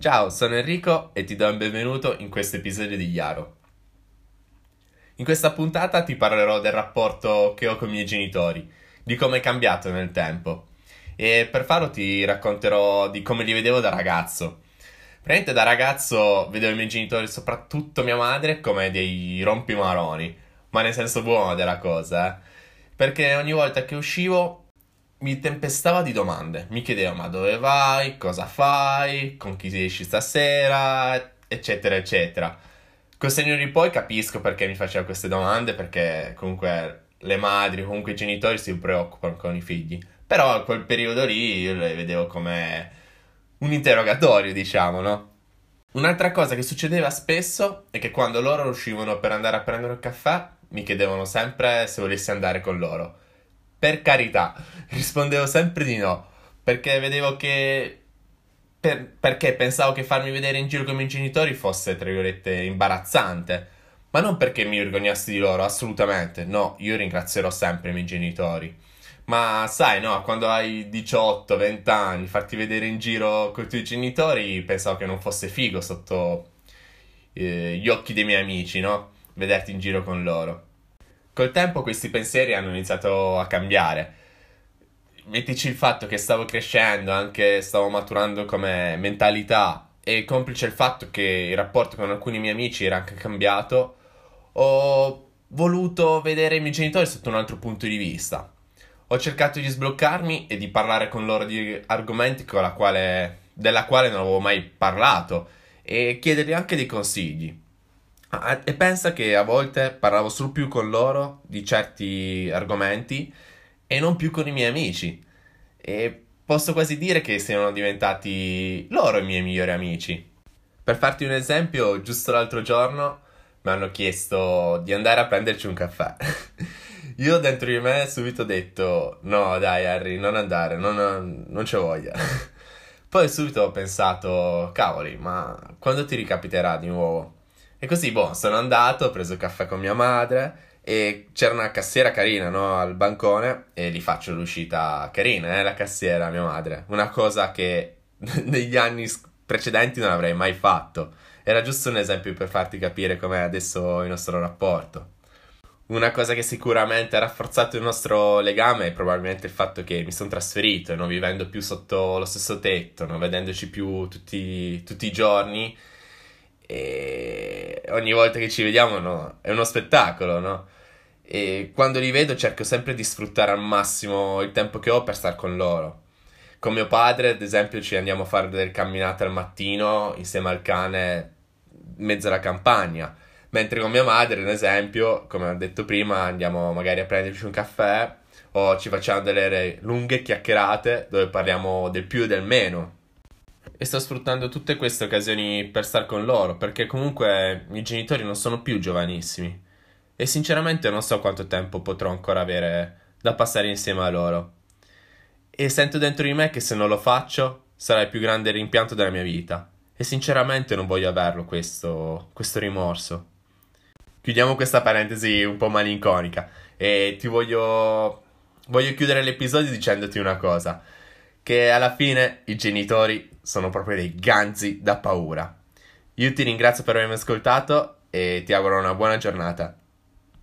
Ciao, sono Enrico e ti do il benvenuto in questo episodio di Iaro. In questa puntata ti parlerò del rapporto che ho con i miei genitori, di come è cambiato nel tempo e per farlo ti racconterò di come li vedevo da ragazzo. Praticamente da ragazzo vedevo i miei genitori, soprattutto mia madre, come dei rompimaroni, ma nel senso buono della cosa, eh? Perché ogni volta che uscivo mi tempestava di domande. Mi chiedeva ma dove vai, cosa fai, con chi esci stasera, eccetera, eccetera. Col segno di poi capisco perché mi faceva queste domande, perché comunque le madri, comunque i genitori si preoccupano con i figli. Però a quel periodo lì io le vedevo come un interrogatorio, diciamo, no? Un'altra cosa che succedeva spesso è che quando loro uscivano per andare a prendere il caffè, mi chiedevano sempre se volessi andare con loro. Per carità, rispondevo sempre di no, perché vedevo che... Per... perché pensavo che farmi vedere in giro con i miei genitori fosse, tra virgolette, imbarazzante. Ma non perché mi vergognassi di loro, assolutamente. No, io ringrazierò sempre i miei genitori. Ma sai, no, quando hai 18, 20 anni, farti vedere in giro con i tuoi genitori, pensavo che non fosse figo sotto eh, gli occhi dei miei amici, no? Vederti in giro con loro. Col tempo questi pensieri hanno iniziato a cambiare. Mettici il fatto che stavo crescendo, anche stavo maturando come mentalità e complice il fatto che il rapporto con alcuni miei amici era anche cambiato, ho voluto vedere i miei genitori sotto un altro punto di vista. Ho cercato di sbloccarmi e di parlare con loro di argomenti quale, della quale non avevo mai parlato e chiedergli anche dei consigli. Ah, e pensa che a volte parlavo solo più con loro di certi argomenti e non più con i miei amici. E posso quasi dire che siano diventati loro i miei migliori amici. Per farti un esempio, giusto l'altro giorno mi hanno chiesto di andare a prenderci un caffè. Io dentro di me subito ho detto: No, dai, Harry, non andare, non, non c'è voglia. Poi subito ho pensato: Cavoli, ma quando ti ricapiterà di nuovo? E così, boh, sono andato, ho preso caffè con mia madre e c'era una cassiera carina, no, al bancone e gli faccio l'uscita carina, eh, la cassiera, mia madre. Una cosa che negli anni precedenti non avrei mai fatto. Era giusto un esempio per farti capire com'è adesso il nostro rapporto. Una cosa che sicuramente ha rafforzato il nostro legame è probabilmente il fatto che mi sono trasferito, non vivendo più sotto lo stesso tetto, non vedendoci più tutti, tutti i giorni e ogni volta che ci vediamo no, è uno spettacolo, no? E quando li vedo cerco sempre di sfruttare al massimo il tempo che ho per stare con loro. Con mio padre, ad esempio, ci andiamo a fare delle camminate al mattino insieme al cane in mezzo alla campagna. Mentre con mia madre, ad esempio, come ho detto prima, andiamo magari a prenderci un caffè o ci facciamo delle lunghe chiacchierate dove parliamo del più e del meno e sto sfruttando tutte queste occasioni per star con loro, perché comunque i genitori non sono più giovanissimi e sinceramente non so quanto tempo potrò ancora avere da passare insieme a loro. E sento dentro di me che se non lo faccio sarà il più grande rimpianto della mia vita e sinceramente non voglio averlo questo, questo rimorso. Chiudiamo questa parentesi un po' malinconica e ti voglio voglio chiudere l'episodio dicendoti una cosa che alla fine i genitori sono proprio dei ganzi da paura. Io ti ringrazio per avermi ascoltato e ti auguro una buona giornata.